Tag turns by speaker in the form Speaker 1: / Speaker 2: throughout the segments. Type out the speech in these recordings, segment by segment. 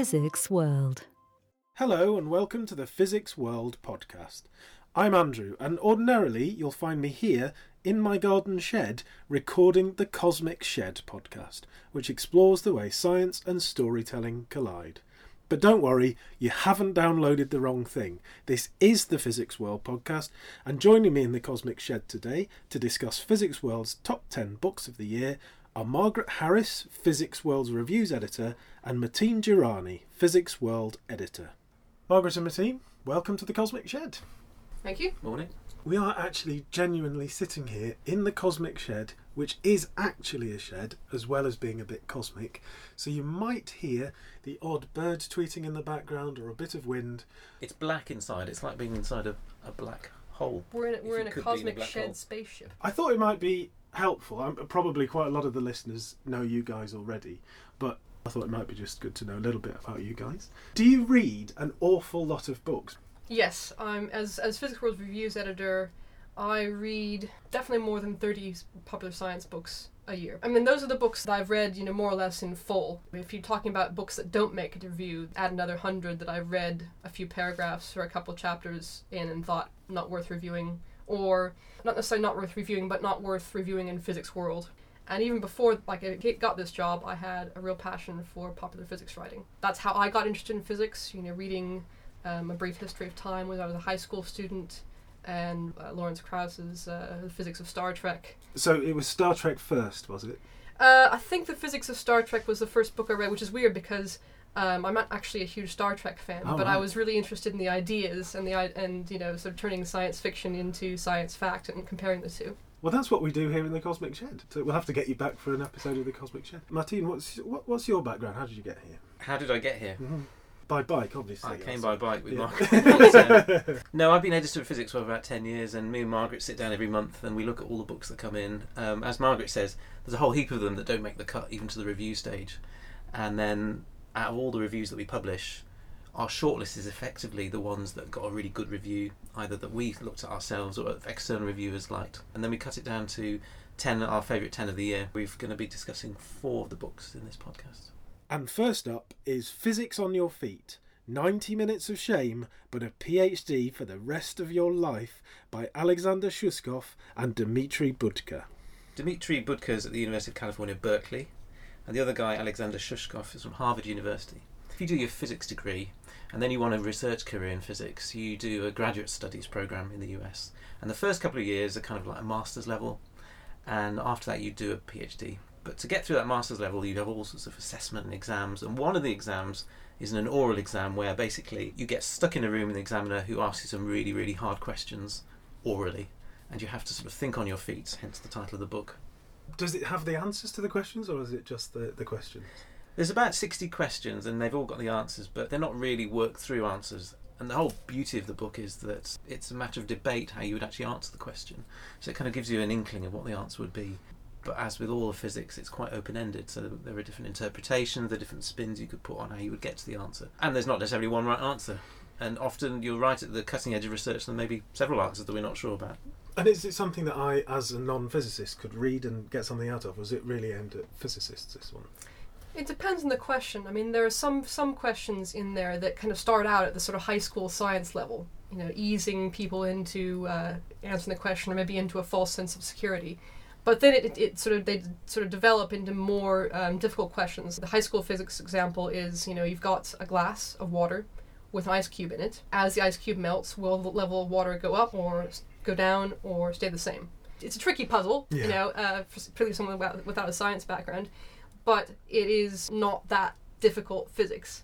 Speaker 1: Physics World.
Speaker 2: Hello, and welcome to the Physics World podcast. I'm Andrew, and ordinarily you'll find me here in my garden shed recording the Cosmic Shed podcast, which explores the way science and storytelling collide. But don't worry, you haven't downloaded the wrong thing. This is the Physics World podcast, and joining me in the Cosmic Shed today to discuss Physics World's top 10 books of the year are Margaret Harris, Physics World's reviews editor, and Mateen Durrani, Physics World editor. Margaret and Mateen, welcome to the Cosmic Shed.
Speaker 3: Thank you.
Speaker 4: Morning.
Speaker 2: We are actually genuinely sitting here in the Cosmic Shed, which is actually a shed as well as being a bit cosmic. So you might hear the odd bird tweeting in the background or a bit of wind.
Speaker 4: It's black inside. It's like being inside a, a black hole.
Speaker 3: We're in a, we're in a
Speaker 4: could be in a
Speaker 3: cosmic shed
Speaker 4: hole.
Speaker 3: spaceship.
Speaker 2: I thought it might be helpful. I'm, probably quite a lot of the listeners know you guys already, but I thought it might be just good to know a little bit about you guys. Do you read an awful lot of books?
Speaker 3: Yes, I'm as as Physics World reviews editor. I read definitely more than thirty popular science books a year. I mean, those are the books that I've read, you know, more or less in full. If you're talking about books that don't make it to review, add another hundred that I've read a few paragraphs or a couple chapters in and thought not worth reviewing, or not necessarily not worth reviewing, but not worth reviewing in Physics World. And even before like I got this job, I had a real passion for popular physics writing. That's how I got interested in physics. You know, reading um, A Brief History of Time when I was a high school student, and uh, Lawrence Krauss's uh, The Physics of Star Trek.
Speaker 2: So it was Star Trek first, was it?
Speaker 3: Uh, I think The Physics of Star Trek was the first book I read, which is weird because um, I'm not actually a huge Star Trek fan,
Speaker 2: Oh,
Speaker 3: but I was really interested in the ideas and the and you know sort of turning science fiction into science fact and comparing the two.
Speaker 2: Well, that's what we do here in the Cosmic Shed. So we'll have to get you back for an episode of the Cosmic Shed. Martine, what's what, what's your background? How did you get here?
Speaker 4: How did I get here?
Speaker 2: By bike, obviously.
Speaker 4: I came by bike with
Speaker 2: Yeah.
Speaker 4: Margaret. no, I've been editor of physics for about 10 years, and me and Margaret sit down every month and we look at all the books that come in. Um, as Margaret says, there's a whole heap of them that don't make the cut even to the review stage. And then, out of all the reviews that we publish, our shortlist is effectively the ones that got a really good review, either that we looked at ourselves or external reviewers liked. And then we cut it down to 10, our favourite 10 of the year. We're going to be discussing four of the books in this podcast.
Speaker 2: And first up is Physics on Your Feet 90 Minutes of Shame, but a PhD for the rest of your life by Alexander Sushkov and Dmitry Budker.
Speaker 4: Dmitry Budker is at the University of California, Berkeley, and the other guy, Alexander Sushkov, is from Harvard University. If you do your physics degree and then you want a research career in physics, you do a graduate studies program in the US. And the first couple of years are kind of like a master's level, and after that, you do a PhD. But to get through that master's level, you have all sorts of assessment and exams, and one of the exams is an oral exam where basically you get stuck in a room with an examiner who asks you some really, really hard questions orally, and you have to sort of think on your feet, hence the title of the book.
Speaker 2: Does it have the answers to the questions or is it just the, the questions?
Speaker 4: There's about 60 questions and they've all got the answers, but they're not really worked through answers. And the whole beauty of the book is that it's a matter of debate how you would actually answer the question. So it kind of gives you an inkling of what the answer would be. But as with all of physics, it's quite open ended, so there are different interpretations, there are different spins you could put on how you would get to the answer. And there's not necessarily one right answer. And often you're right at the cutting edge of research, and there may be several answers that we're not sure about.
Speaker 2: And is it something that I, as a non physicist, could read and get something out of? Was it really aimed at physicists, this one?
Speaker 3: It depends on the question. I mean, there are some some questions in there that kind of start out at the sort of high school science level. You know, easing people into uh, answering the question, or maybe into a false sense of security. But then it, it, it sort of they sort of develop into more um, difficult questions. The high school physics example is, you know, you've got a glass of water with an ice cube in it. As the ice cube melts, will the level of water go up or go down or stay the same? It's a tricky puzzle,
Speaker 2: Yeah.
Speaker 3: you know, uh, for, particularly someone without, without a science background but it is not that difficult physics.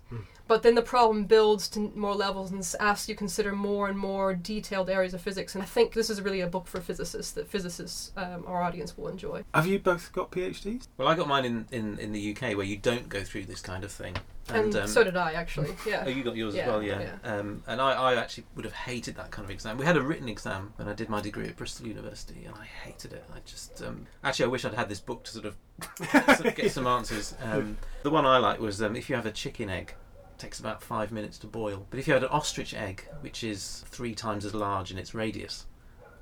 Speaker 3: But then the problem builds to more levels and s- asks you consider more and more detailed areas of physics. And I think this is really a book for physicists that physicists, um, our audience, will enjoy.
Speaker 2: Have you both got PhDs?
Speaker 4: Well, I got mine in, in, in the UK where you don't go through this kind of thing.
Speaker 3: And,
Speaker 4: um,
Speaker 3: so did I, actually. Yeah.
Speaker 4: Oh, you got yours
Speaker 3: Yeah,
Speaker 4: as well, yeah.
Speaker 3: yeah.
Speaker 4: Um, and I, I actually would have hated that kind of exam. We had a written exam when I did my degree at Bristol University, and I hated it. I just um, actually I wish I'd had this book to sort of, sort of get some answers. Um, the one I liked was um, if you have a chicken egg, it takes about five minutes to boil. But if you had an ostrich egg, which is three times as large in its radius,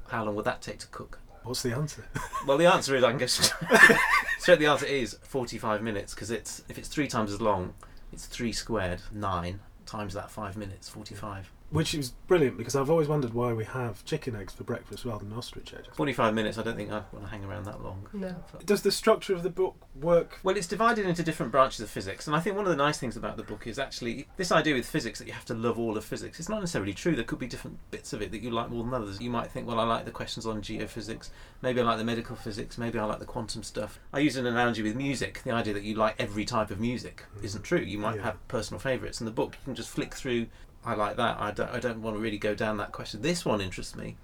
Speaker 4: how long would that take to cook?
Speaker 2: What's the answer?
Speaker 4: Well, the answer is I can go straight. straight the answer is 45 minutes because it's if it's three times as long, It's three squared, nine times that five minutes, forty-five.
Speaker 2: Which is brilliant because I've always wondered why we have chicken eggs for breakfast rather than ostrich eggs.
Speaker 4: Forty-five minutes. I don't think I want to hang around that long.
Speaker 3: No.
Speaker 2: Does the structure of the book work?
Speaker 4: Well, it's divided into different branches of physics, and I think one of the nice things about the book is actually this idea with physics that you have to love all of physics. It's not necessarily true. There could be different bits of it that you like more than others. You might think, well, I like the questions on geophysics, maybe I like the medical physics, maybe I like the quantum stuff. I use an analogy with music. The idea that you like every type of music isn't true. You might
Speaker 2: Yeah.
Speaker 4: have personal favourites. In the book, you can just flick through. I like that. I don't, I don't want to really go down that question. This one interests me.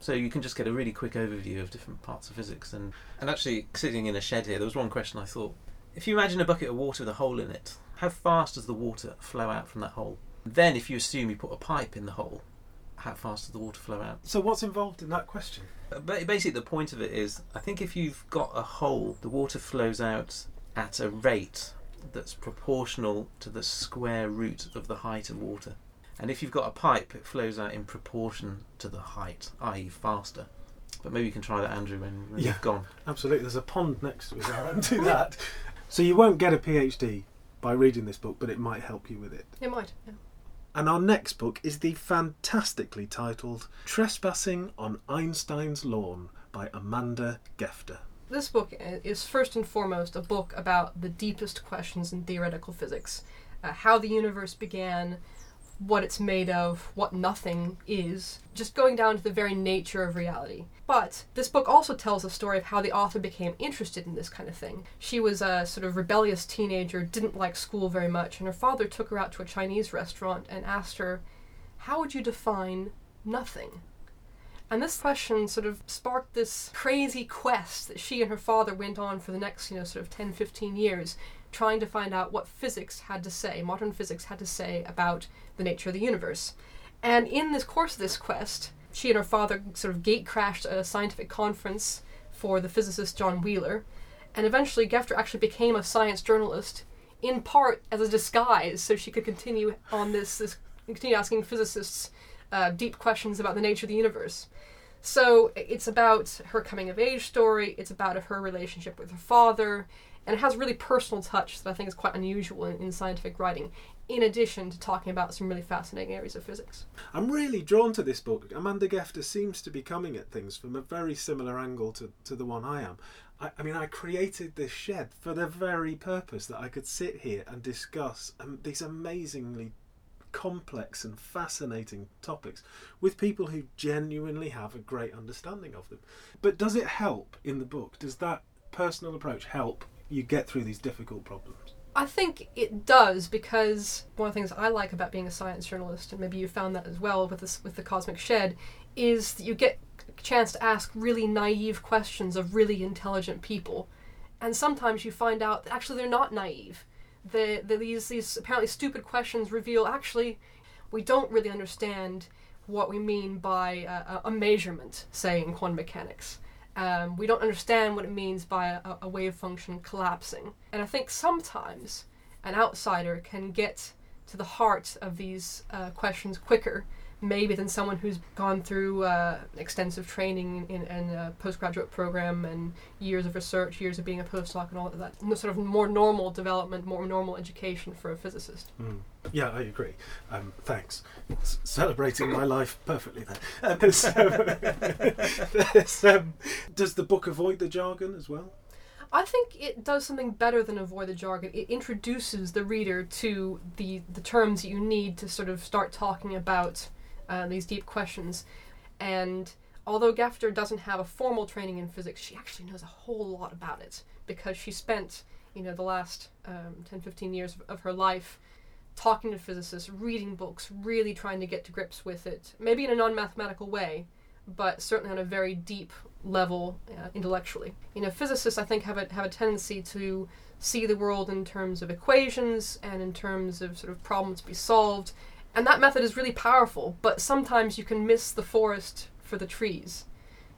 Speaker 4: So you can just get a really quick overview of different parts of physics. And, and actually, sitting in a shed here, there was one question I thought if you imagine a bucket of water with a hole in it, how fast does the water flow out from that hole? Then, if you assume you put a pipe in the hole, how fast does the water flow out?
Speaker 2: So what's involved in that question?
Speaker 4: Uh, But basically, the point of it is I think if you've got a hole, the water flows out at a rate that's proportional to the square root of the height of water. And if you've got a pipe, it flows out in proportion to the height, i.e., faster. But maybe you can try that, Andrew, when, when
Speaker 2: Yeah.
Speaker 4: you've gone.
Speaker 2: Absolutely. There's a pond next to us. I won't do that. So you won't get a PhD by reading this book, but it might help you with it.
Speaker 3: It might. Yeah.
Speaker 2: And our next book is the fantastically titled Trespassing on Einstein's Lawn by Amanda Gefter.
Speaker 3: This book is first and foremost a book about the deepest questions in theoretical physics uh, how the universe began, what it's made of, what nothing is, just going down to the very nature of reality. But this book also tells a story of how the author became interested in this kind of thing. She was a sort of rebellious teenager, didn't like school very much, and her father took her out to a Chinese restaurant and asked her, How would you define nothing? And this question sort of sparked this crazy quest that she and her father went on for the next, you know, sort of 10, 15 years, trying to find out what physics had to say, modern physics had to say about the nature of the universe. And in this course of this quest, she and her father sort of gate crashed a scientific conference for the physicist John Wheeler, and eventually Gefter actually became a science journalist, in part as a disguise, so she could continue on this, this continue asking physicists uh, deep questions about the nature of the universe. So it's about her coming of age story. It's about her relationship with her father, and it has really personal touch that I think is quite unusual in, in scientific writing. In addition to talking about some really fascinating areas of physics.
Speaker 2: I'm really drawn to this book. Amanda Gefter seems to be coming at things from a very similar angle to, to the one I am. I, I mean, I created this shed for the very purpose that I could sit here and discuss um, these amazingly complex and fascinating topics with people who genuinely have a great understanding of them. But does it help in the book? Does that personal approach help you get through these difficult problems?
Speaker 3: I think it does because one of the things I like about being a science journalist, and maybe you found that as well with this with the Cosmic Shed, is that you get a chance to ask really naive questions of really intelligent people, and sometimes you find out that actually they're not naive. The, the these these apparently stupid questions reveal actually we don't really understand what we mean by a, a measurement, say in quantum mechanics. Um, we don't understand what it means by a, a wave function collapsing. And I think sometimes an outsider can get to the heart of these uh, questions quicker, maybe than someone who's gone through uh, extensive training in, in a postgraduate program and years of research, years of being a postdoc, and all of that. Sort of more normal development, more normal education for a physicist.
Speaker 2: Mm. Yeah, I agree. Um, thanks. S- celebrating my life perfectly there. Um, so- um, does the book avoid the jargon as well?
Speaker 3: I think it does something better than avoid the jargon. It introduces the reader to the the terms that you need to sort of start talking about uh, these deep questions. And although Gefter doesn't have a formal training in physics, she actually knows a whole lot about it because she spent you know the last um, 10, 15 years of, of her life talking to physicists, reading books, really trying to get to grips with it. Maybe in a non-mathematical way, but certainly on a very deep level uh, intellectually. You know, physicists I think have a have a tendency to see the world in terms of equations and in terms of sort of problems to be solved, and that method is really powerful. But sometimes you can miss the forest for the trees.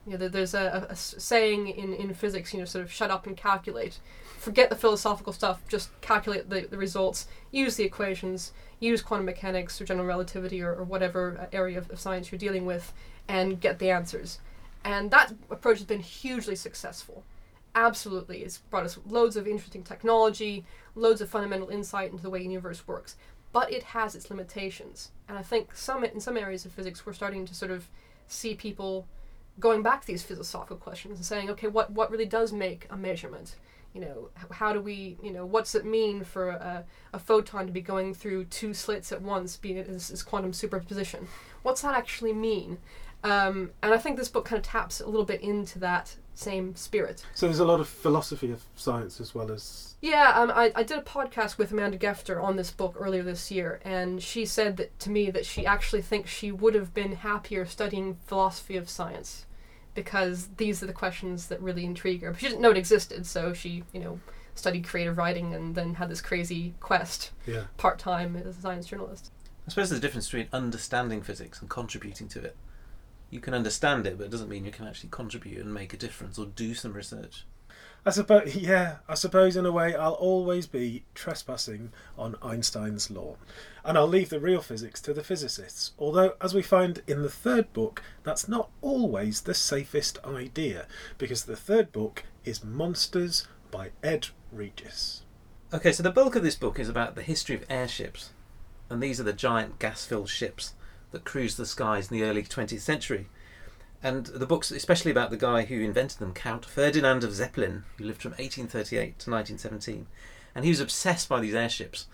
Speaker 3: You know, there- there's a, saying in, in physics, you know, sort of shut up and calculate. Forget the philosophical stuff, just calculate the, the results, use the equations, use quantum mechanics or general relativity or, or whatever uh, area of, of science you're dealing with, and get the answers. And that approach has been hugely successful. absolutely. It's brought us loads of interesting technology, loads of fundamental insight into the way the universe works. But it has its limitations. And I think some in some areas of physics we're starting to sort of see people going back to these philosophical questions and saying, okay, what, what really does make a measurement? You know, how do we, you know, what's it mean for a, a photon to be going through two slits at once, being this quantum superposition? What's that actually mean? Um, and I think this book kind of taps a little bit into that same spirit.
Speaker 2: So there's a lot of philosophy of science as well as.
Speaker 3: Yeah, um, I, I did a podcast with Amanda Gefter on this book earlier this year, and she said that to me that she actually thinks she would have been happier studying philosophy of science because these are the questions that really intrigue her. But she didn't know it existed, so she, you know, studied creative writing and then had this crazy quest
Speaker 2: Yeah.
Speaker 3: part time as a science journalist.
Speaker 4: I suppose there's a difference between understanding physics and contributing to it. You can understand it, but it doesn't mean you can actually contribute and make a difference or do some research.
Speaker 2: I suppose, yeah, I suppose in a way I'll always be trespassing on Einstein's law. And I'll leave the real physics to the physicists. Although, as we find in the third book, that's not always the safest idea, because the third book is Monsters by Ed Regis.
Speaker 4: Okay, so the bulk of this book is about the history of airships, and these are the giant gas filled ships that cruised the skies in the early 20th century. And the book's especially about the guy who invented them, Count Ferdinand of Zeppelin, who lived from 1838 to 1917. And he was obsessed by these airships.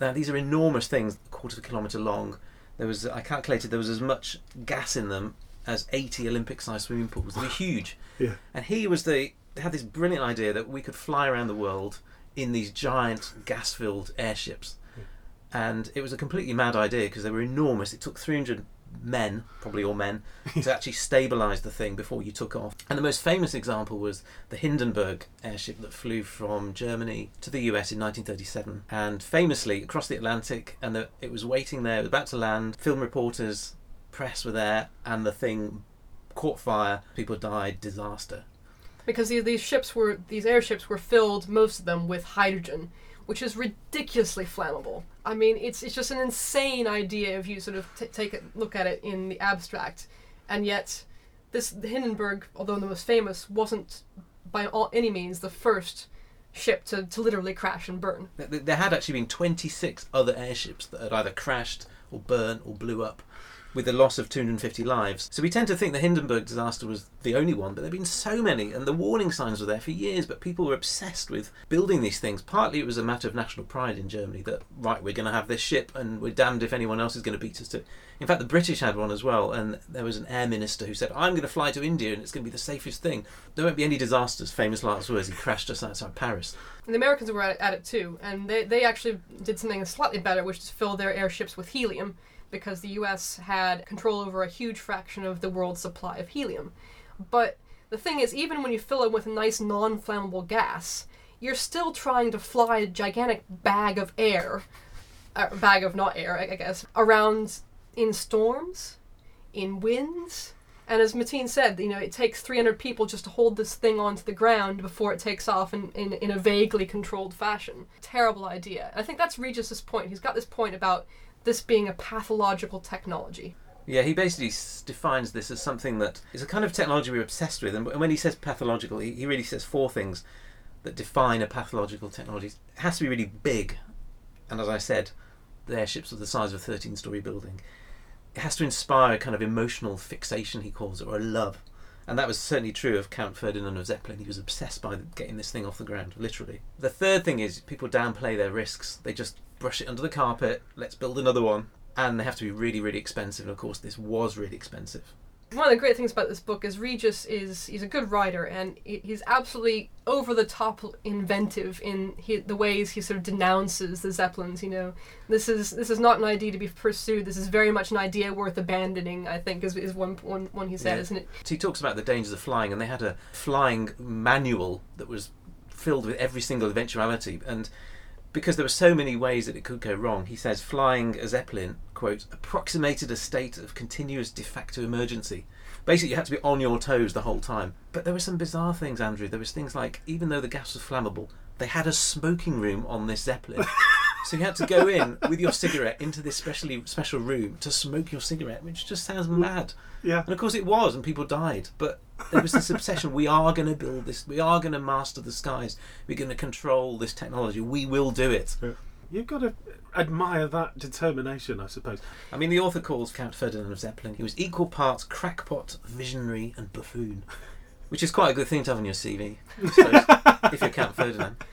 Speaker 4: Now, these are enormous things, a quarter of a kilometre long. There was, I calculated, there was as much gas in them as 80 Olympic-sized swimming pools. They were huge.
Speaker 2: Yeah.
Speaker 4: And he was the had this brilliant idea that we could fly around the world in these giant gas-filled airships. And it was a completely mad idea because they were enormous. It took 300 men, probably all men, to actually stabilize the thing before you took off. And the most famous example was the Hindenburg airship that flew from Germany to the US in 1937. And famously, across the Atlantic, and the, it was waiting there, it was about to land. Film reporters, press were there, and the thing caught fire. People died. Disaster.
Speaker 3: because these, these ships were these airships were filled most of them with hydrogen which is ridiculously flammable. I mean it's it's just an insane idea if you sort of t- take a look at it in the abstract. And yet this hindenburg although the most famous wasn't by all, any means the first ship to, to literally crash and burn.
Speaker 4: Th- th- There had actually been 26 other airships that had either crashed or burned or blew up with the loss of 250 lives. So we tend to think the Hindenburg disaster was the only one, but there have been so many, and the warning signs were there for years, but people were obsessed with building these things. Partly it was a matter of national pride in Germany that, right, we're going to have this ship, and we're damned if anyone else is going to beat us to it. In fact, the British had one as well, and there was an air minister who said, I'm going to fly to India, and it's going to be the safest thing. There won't be any disasters. Famous last words, he crashed just outside Paris.
Speaker 3: And the Americans were at, at it too, and they, they actually did something slightly better, which is fill their airships with helium, because the US had control over a huge fraction of the world's supply of helium. But the thing is, even when you fill it with a nice non flammable gas, you're still trying to fly a gigantic bag of air, uh, bag of not air, I guess, around in storms, in winds. And as Mateen said, you know, it takes 300 people just to hold this thing onto the ground before it takes off in, in, in a vaguely controlled fashion. Terrible idea. I think that's Regis's point. He's got this point about this being a pathological technology.
Speaker 4: Yeah, he basically defines this as something that is a kind of technology we're obsessed with. And when he says pathological, he, he really says four things that define a pathological technology. It has to be really big. And as I said, the airships are the size of a 13 story building. It has to inspire a kind of emotional fixation, he calls it, or a love. And that was certainly true of Count Ferdinand of Zeppelin. He was obsessed by getting this thing off the ground, literally. The third thing is people downplay their risks. They just brush it under the carpet, let's build another one. And they have to be really, really expensive. And of course, this was really expensive.
Speaker 3: One of the great things about this book is Regis is he's a good writer and he's absolutely over the top inventive in he, the ways he sort of denounces the Zeppelins. You know, this is this is not an idea to be pursued. This is very much an idea worth abandoning. I think is, is one, one one he said,
Speaker 4: Yeah.
Speaker 3: isn't it?
Speaker 4: So he talks about the dangers of flying, and they had a flying manual that was filled with every single eventuality. And because there were so many ways that it could go wrong, he says flying a Zeppelin, quote, approximated a state of continuous de facto emergency. Basically, you had to be on your toes the whole time. But there were some bizarre things, Andrew. There was things like, even though the gas was flammable, they had a smoking room on this Zeppelin. So you had to go in with your cigarette into this specially special room to smoke your cigarette, which just sounds mad.
Speaker 2: Yeah.
Speaker 4: And of course it was, and people died. But there was this obsession: we are going to build this. We are going to master the skies. We're going to control this technology. We will do it.
Speaker 2: You've got to admire that determination, I suppose.
Speaker 4: I mean, the author calls Count Ferdinand of Zeppelin. He was equal parts crackpot, visionary, and buffoon, which is quite a good thing to have on your CV, I suppose, if you're Count Ferdinand.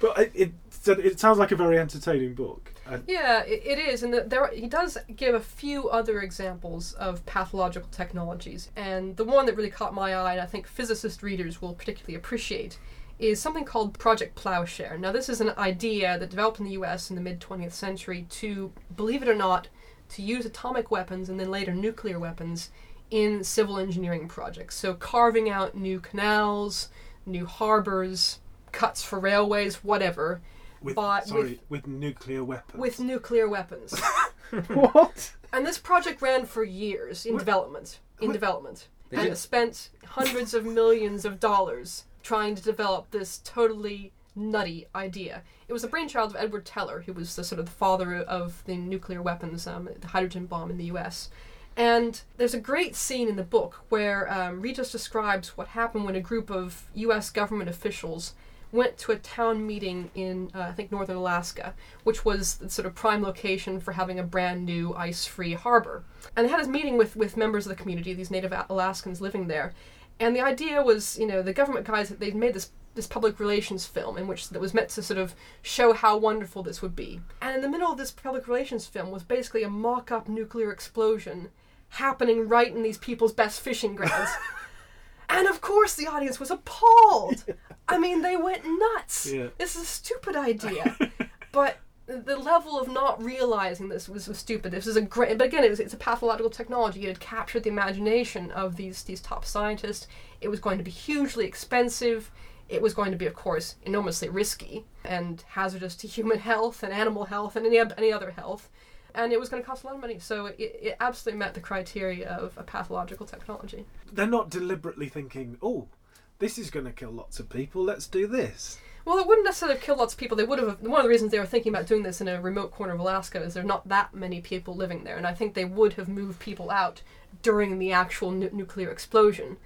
Speaker 2: But it, it, it sounds like a very entertaining book. And
Speaker 3: Yeah, it, it is, and the, there he does give a few other examples of pathological technologies, and the one that really caught my eye, and I think physicist readers will particularly appreciate, is something called Project Plowshare. Now, this is an idea that developed in the U.S. in the mid 20th century to, believe it or not, to use atomic weapons and then later nuclear weapons in civil engineering projects. So, carving out new canals, new harbors, cuts for railways, whatever,
Speaker 2: with,
Speaker 3: But
Speaker 2: sorry, with, nuclear weapons.
Speaker 3: with nuclear weapons.
Speaker 2: what?
Speaker 3: And this project ran for years in
Speaker 2: What-
Speaker 3: development. In
Speaker 2: what-
Speaker 3: development.
Speaker 4: They
Speaker 3: and
Speaker 4: did-
Speaker 3: it spent hundreds of millions of dollars trying to develop this totally nutty idea. It was the brainchild of Edward Teller, who was the sort of the father of the nuclear weapons, um, the hydrogen bomb in the U.S. And there's a great scene in the book where um, Regis describes what happened when a group of U.S. government officials went to a town meeting in, uh, I think, northern Alaska, which was the sort of prime location for having a brand new ice-free harbor. And they had this meeting with, with members of the community, these native Alaskans living there. And the idea was, you know, the government guys, that they'd made this this public relations film in which that was meant to sort of show how wonderful this would be. And in the middle of this public relations film was basically a mock-up nuclear explosion happening right in these people's best fishing grounds. and of course the audience was appalled. I mean, they went nuts.
Speaker 2: Yeah.
Speaker 3: This is a stupid idea. but the level of not realizing this was, stupid. This is a great, but again, it was, it's a pathological technology. It had captured the imagination of these these top scientists. It was going to be hugely expensive. It was going to be, of course, enormously risky and hazardous to human health and animal health and any any other health. And it was going to cost a lot of money. So it, it absolutely met the criteria of a pathological technology.
Speaker 2: They're not deliberately thinking, oh, this is going to kill lots of people, let's do this.
Speaker 3: Well, it wouldn't necessarily have killed lots of people. They would have. One of the reasons they were thinking about doing this in a remote corner of Alaska is there are not that many people living there, and I think they would have moved people out during the actual nu- nuclear explosion.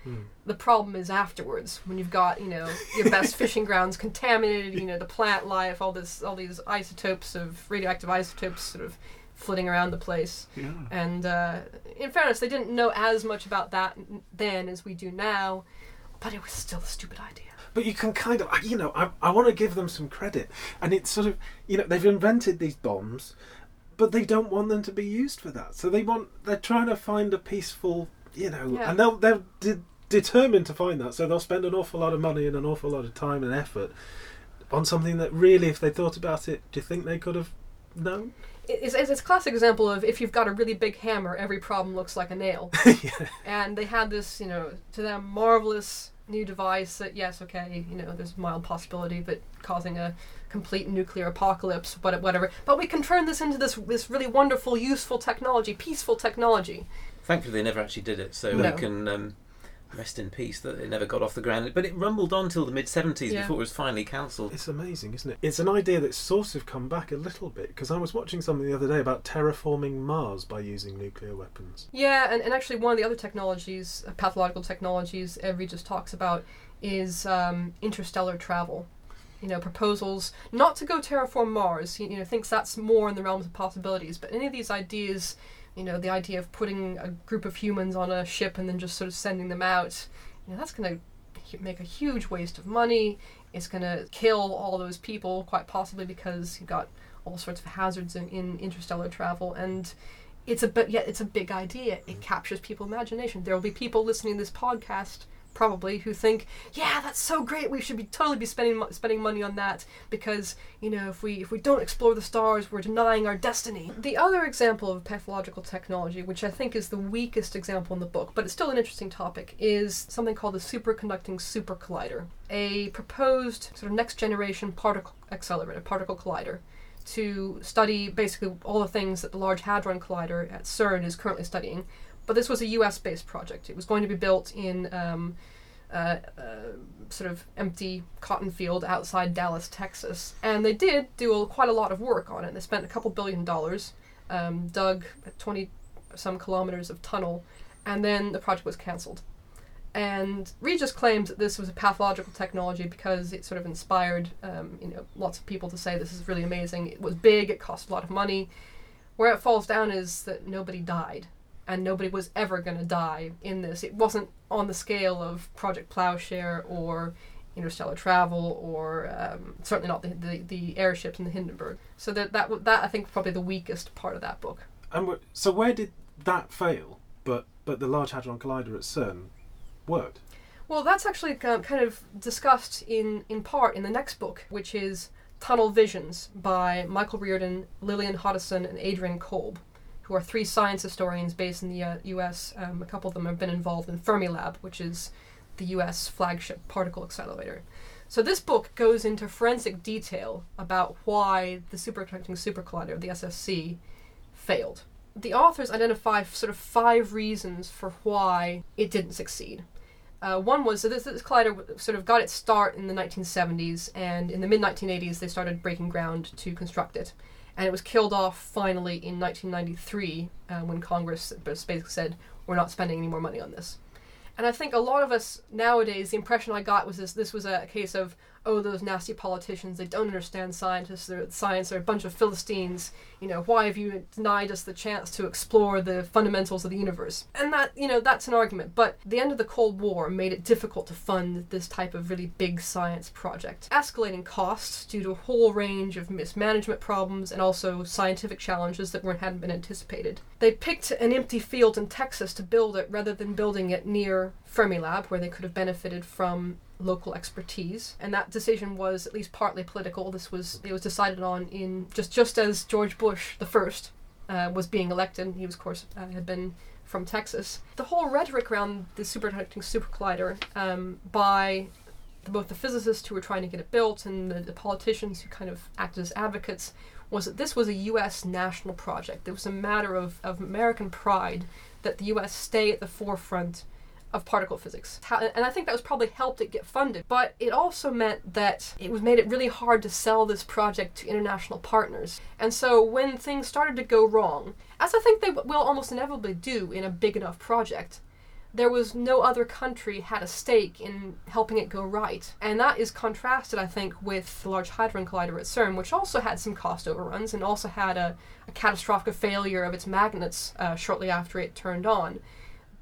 Speaker 3: The problem is afterwards when you've got you know your best fishing grounds contaminated, you know the plant life, all this, all these isotopes of radioactive isotopes sort of flitting around the place.
Speaker 2: Yeah.
Speaker 3: And uh, in fairness, they didn't know as much about that n- then as we do now, but it was still a stupid idea.
Speaker 2: But you can kind of, you know, I, I want to give them some credit. And it's sort of, you know, they've invented these bombs, but they don't want them to be used for that. So they want, they're trying to find a peaceful, you know,
Speaker 3: Yeah.
Speaker 2: and they'll, they're de- determined to find that. So they'll spend an awful lot of money and an awful lot of time and effort on something that really, if they thought about it, do you think they could have known?
Speaker 3: It's, it's, it's a classic example of if you've got a really big hammer, every problem looks like a nail.
Speaker 2: yeah.
Speaker 3: and they had this, you know, to them marvelous new device that, yes, okay, you know, there's a mild possibility of it causing a complete nuclear apocalypse, but whatever. But we can turn this into this this really wonderful, useful technology, peaceful technology.
Speaker 4: Thankfully, they never actually did it, so
Speaker 3: No.
Speaker 4: we can um, rest in peace that it never got off the ground. But it rumbled on till the mid 70s
Speaker 3: Yeah.
Speaker 4: before it was finally cancelled.
Speaker 2: It's amazing, isn't it? It's an idea that's sort of come back a little bit because I was watching something the other day about terraforming Mars by using nuclear weapons.
Speaker 3: Yeah, and, and actually one of the other technologies, uh, pathological technologies, Evry just talks about is um, interstellar travel. You know, proposals not to go terraform Mars. He, you know, thinks that's more in the realms of possibilities. But any of these ideas, you know, the idea of putting a group of humans on a ship and then just sort of sending them out, you know, that's going to make a huge waste of money. It's going to kill all those people, quite possibly because you've got all sorts of hazards in, in interstellar travel and it's a but yet it's a big idea. It captures people's imagination. There will be people listening to this podcast probably who think, "Yeah, that's so great. We should be totally be spending spending money on that because you know if we if we don't explore the stars, we're denying our destiny." The other example of pathological technology, which I think is the weakest example in the book, but it's still an interesting topic, is something called the superconducting super collider, a proposed sort of next generation particle accelerator, particle collider to study basically all the things that the Large Hadron Collider at CERN is currently studying. But this was a US based project. It was going to be built in um, uh, uh, sort of empty cotton field outside Dallas, Texas. And they did do a, quite a lot of work on it. They spent a couple billion dollars, um, dug 20 some kilometers of tunnel, and then the project was cancelled. And Regis claims that this was a pathological technology because it sort of inspired, um, you know, lots of people to say this is really amazing. It was big, it cost a lot of money. Where it falls down is that nobody died, and nobody was ever going to die in this. It wasn't on the scale of Project Plowshare or interstellar travel, or um, certainly not the, the, the airships in the Hindenburg. So that that that I think was probably the weakest part of that book.
Speaker 2: And so where did that fail? But but the Large Hadron Collider at CERN worked.
Speaker 3: Well, that's actually um, kind of discussed in, in part in the next book, which is Tunnel Visions by Michael Riordan, Lillian Hoddeson, and Adrienne Kolb, who are three science historians based in the uh, US. Um, a couple of them have been involved in Fermilab, which is the US flagship particle accelerator. So this book goes into forensic detail about why the superconducting supercollider, the SSC, failed. The authors identify sort of five reasons for why it didn't succeed. Uh, one was that this, this collider sort of got its start in the 1970s, and in the mid 1980s they started breaking ground to construct it. And it was killed off finally in 1993 uh, when Congress basically said, We're not spending any more money on this. And I think a lot of us nowadays, the impression I got was this this was a case of, oh, those nasty politicians, they don't understand scientists, they're, science, they're a bunch of Philistines. You know, why have you denied us the chance to explore the fundamentals of the universe? And that, you know, that's an argument. But the end of the Cold War made it difficult to fund this type of really big science project. Escalating costs due to a whole range of mismanagement problems and also scientific challenges that weren't, hadn't been anticipated. They picked an empty field in Texas to build it rather than building it near Fermilab, where they could have benefited from local expertise, and that decision was at least partly political. This was it was decided on in just just as George Bush the first uh, was being elected. He was, of course, uh, had been from Texas. The whole rhetoric around the superconducting super collider um, by the, both the physicists who were trying to get it built and the, the politicians who kind of acted as advocates was that this was a U.S. national project. It was a matter of, of American pride that the U.S. stay at the forefront of particle physics. And I think that was probably helped it get funded. But it also meant that it was made it really hard to sell this project to international partners. And so when things started to go wrong, as I think they will almost inevitably do in a big enough project, there was no other country had a stake in helping it go right. And that is contrasted, I think, with the Large Hadron Collider at CERN, which also had some cost overruns and also had a, a catastrophic failure of its magnets uh, shortly after it turned on.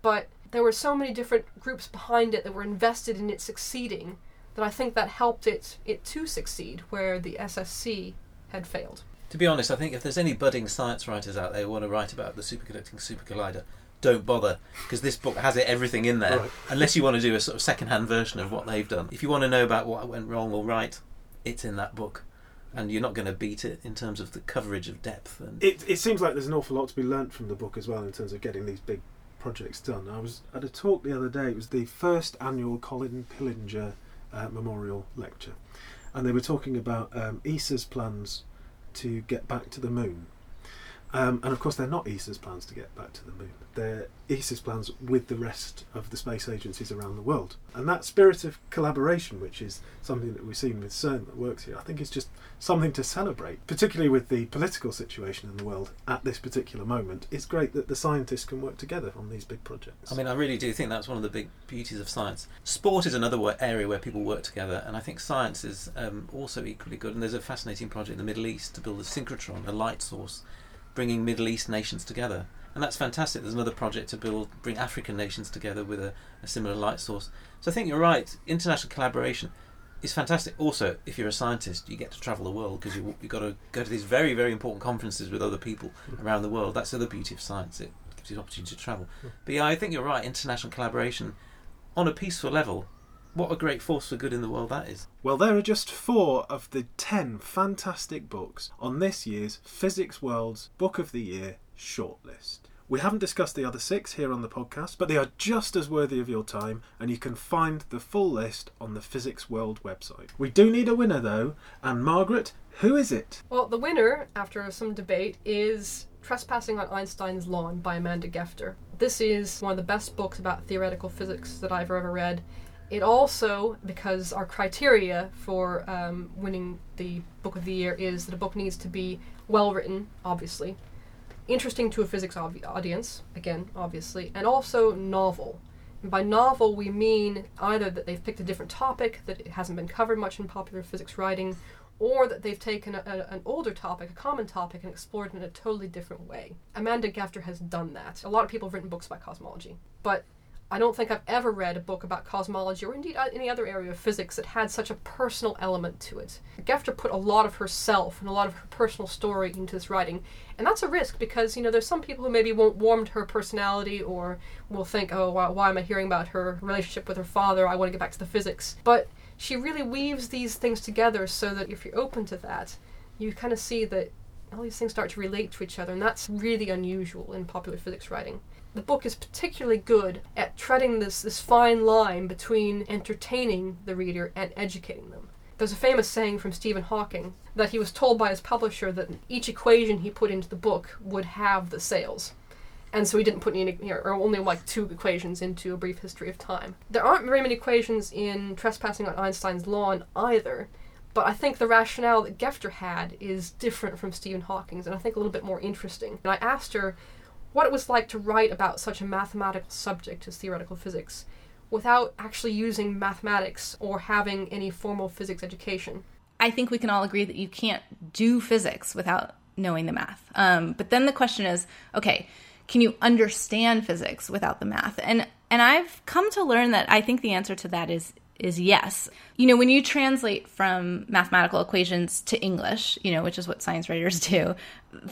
Speaker 3: But there were so many different groups behind it that were invested in it succeeding that I think that helped it it to succeed where the SSC had failed.
Speaker 4: To be honest, I think if there's any budding science writers out there who want to write about the superconducting supercollider, don't bother because this book has it everything in there.
Speaker 2: Right.
Speaker 4: Unless you want to do a sort of second-hand version of what they've done. If you want to know about what went wrong or right, it's in that book, and you're not going to beat it in terms of the coverage of depth. And
Speaker 2: It, it seems like there's an awful lot to be learnt from the book as well in terms of getting these big projects done. I was at a talk the other day. It was the first annual Colin Pillinger uh, Memorial Lecture, and they were talking about um, ESA's plans to get back to the moon. Um, and of course, they're not ESA's plans to get back to the moon. They're ESA's plans with the rest of the space agencies around the world. And that spirit of collaboration, which is something that we've seen with CERN that works here, I think is just something to celebrate, particularly with the political situation in the world at this particular moment. It's great that the scientists can work together on these big projects.
Speaker 4: I mean, I really do think that's one of the big beauties of science. Sport is another area where people work together, and I think science is um, also equally good. And there's a fascinating project in the Middle East to build a synchrotron, a light source, bringing Middle East nations together. And that's fantastic. There's another project to build, bring African nations together with a, a similar light source. So I think you're right. International collaboration is fantastic. Also, if you're a scientist, you get to travel the world because you you've got to go to these very very important conferences with other people mm. around the world. That's the other beauty of science. It gives you the opportunity to travel. Mm. But yeah, I think you're right. International collaboration on a peaceful level. What a great force for good in the world that is.
Speaker 2: Well, there are just four of the ten fantastic books on this year's Physics World's Book of the Year shortlist. We haven't discussed the other six here on the podcast, but they are just as worthy of your time, and you can find the full list on the Physics World website. We do need a winner, though, and Margaret, who is it?
Speaker 3: Well, the winner, after some debate, is Trespassing on Einstein's Lawn by Amanda Gefter. This is one of the best books about theoretical physics that I've ever read, It also, because our criteria for um, winning the book of the year is that a book needs to be well written, obviously, interesting to a physics audience, again, obviously, and also novel. And by novel, we mean either that they've picked a different topic that hasn't been covered much in popular physics writing, or that they've taken a, a, an older topic, a common topic, and explored it in a totally different way. Amanda Gefter has done that. A lot of people have written books about cosmology, but I don't think I've ever read a book about cosmology or indeed uh, any other area of physics that had such a personal element to it. Gefter put a lot of herself and a lot of her personal story into this writing, and that's a risk because you know there's some people who maybe won't warm to her personality or will think, oh, why, why am I hearing about her relationship with her father? I want to get back to the physics. But she really weaves these things together so that if you're open to that, you kind of see that all these things start to relate to each other, and that's really unusual in popular physics writing the book is particularly good at treading this, this fine line between entertaining the reader and educating them. There's a famous saying from Stephen Hawking that he was told by his publisher that each equation he put into the book would have the sales. And so he didn't put any, or only like two equations into A Brief History of Time. There aren't very many equations in Trespassing on Einstein's Lawn either, but I think the rationale that Gefter had is different from Stephen Hawking's, and I think a little bit more interesting. And I asked her what it was like to write about such a mathematical subject as theoretical physics without actually using mathematics or having any formal physics education.
Speaker 1: I think we can all agree that you can't do physics without knowing the math. Um, but then the question is, okay, can you understand physics without the math? And and I've come to learn that I think the answer to that is is yes. You know, when you translate from mathematical equations to English, you know, which is what science writers do,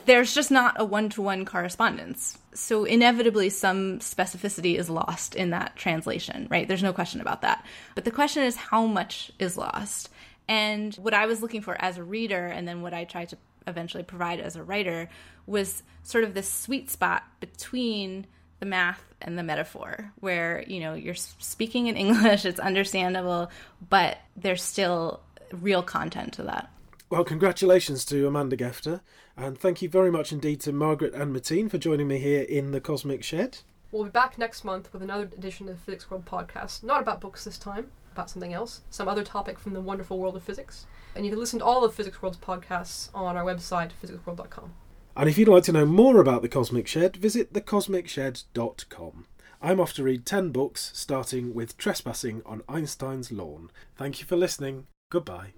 Speaker 1: there's just not a one to one correspondence. So inevitably, some specificity is lost in that translation, right? There's no question about that. But the question is how much is lost? And what I was looking for as a reader, and then what I tried to eventually provide as a writer, was sort of this sweet spot between the math and the metaphor where you know you're speaking in english it's understandable but there's still real content to that.
Speaker 2: Well congratulations to amanda gefter and thank you very much indeed to margaret and mateen for joining me here in the cosmic shed.
Speaker 3: We'll be back next month with another edition of the physics world podcast. Not about books this time about something else some other topic from the wonderful world of physics. And you can listen to all of physics world's podcasts on our website physicsworld.com
Speaker 2: and if you'd like to know more about the Cosmic Shed, visit thecosmicshed.com. I'm off to read 10 books, starting with Trespassing on Einstein's Lawn. Thank you for listening. Goodbye.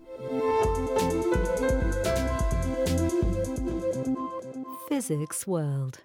Speaker 5: Physics World.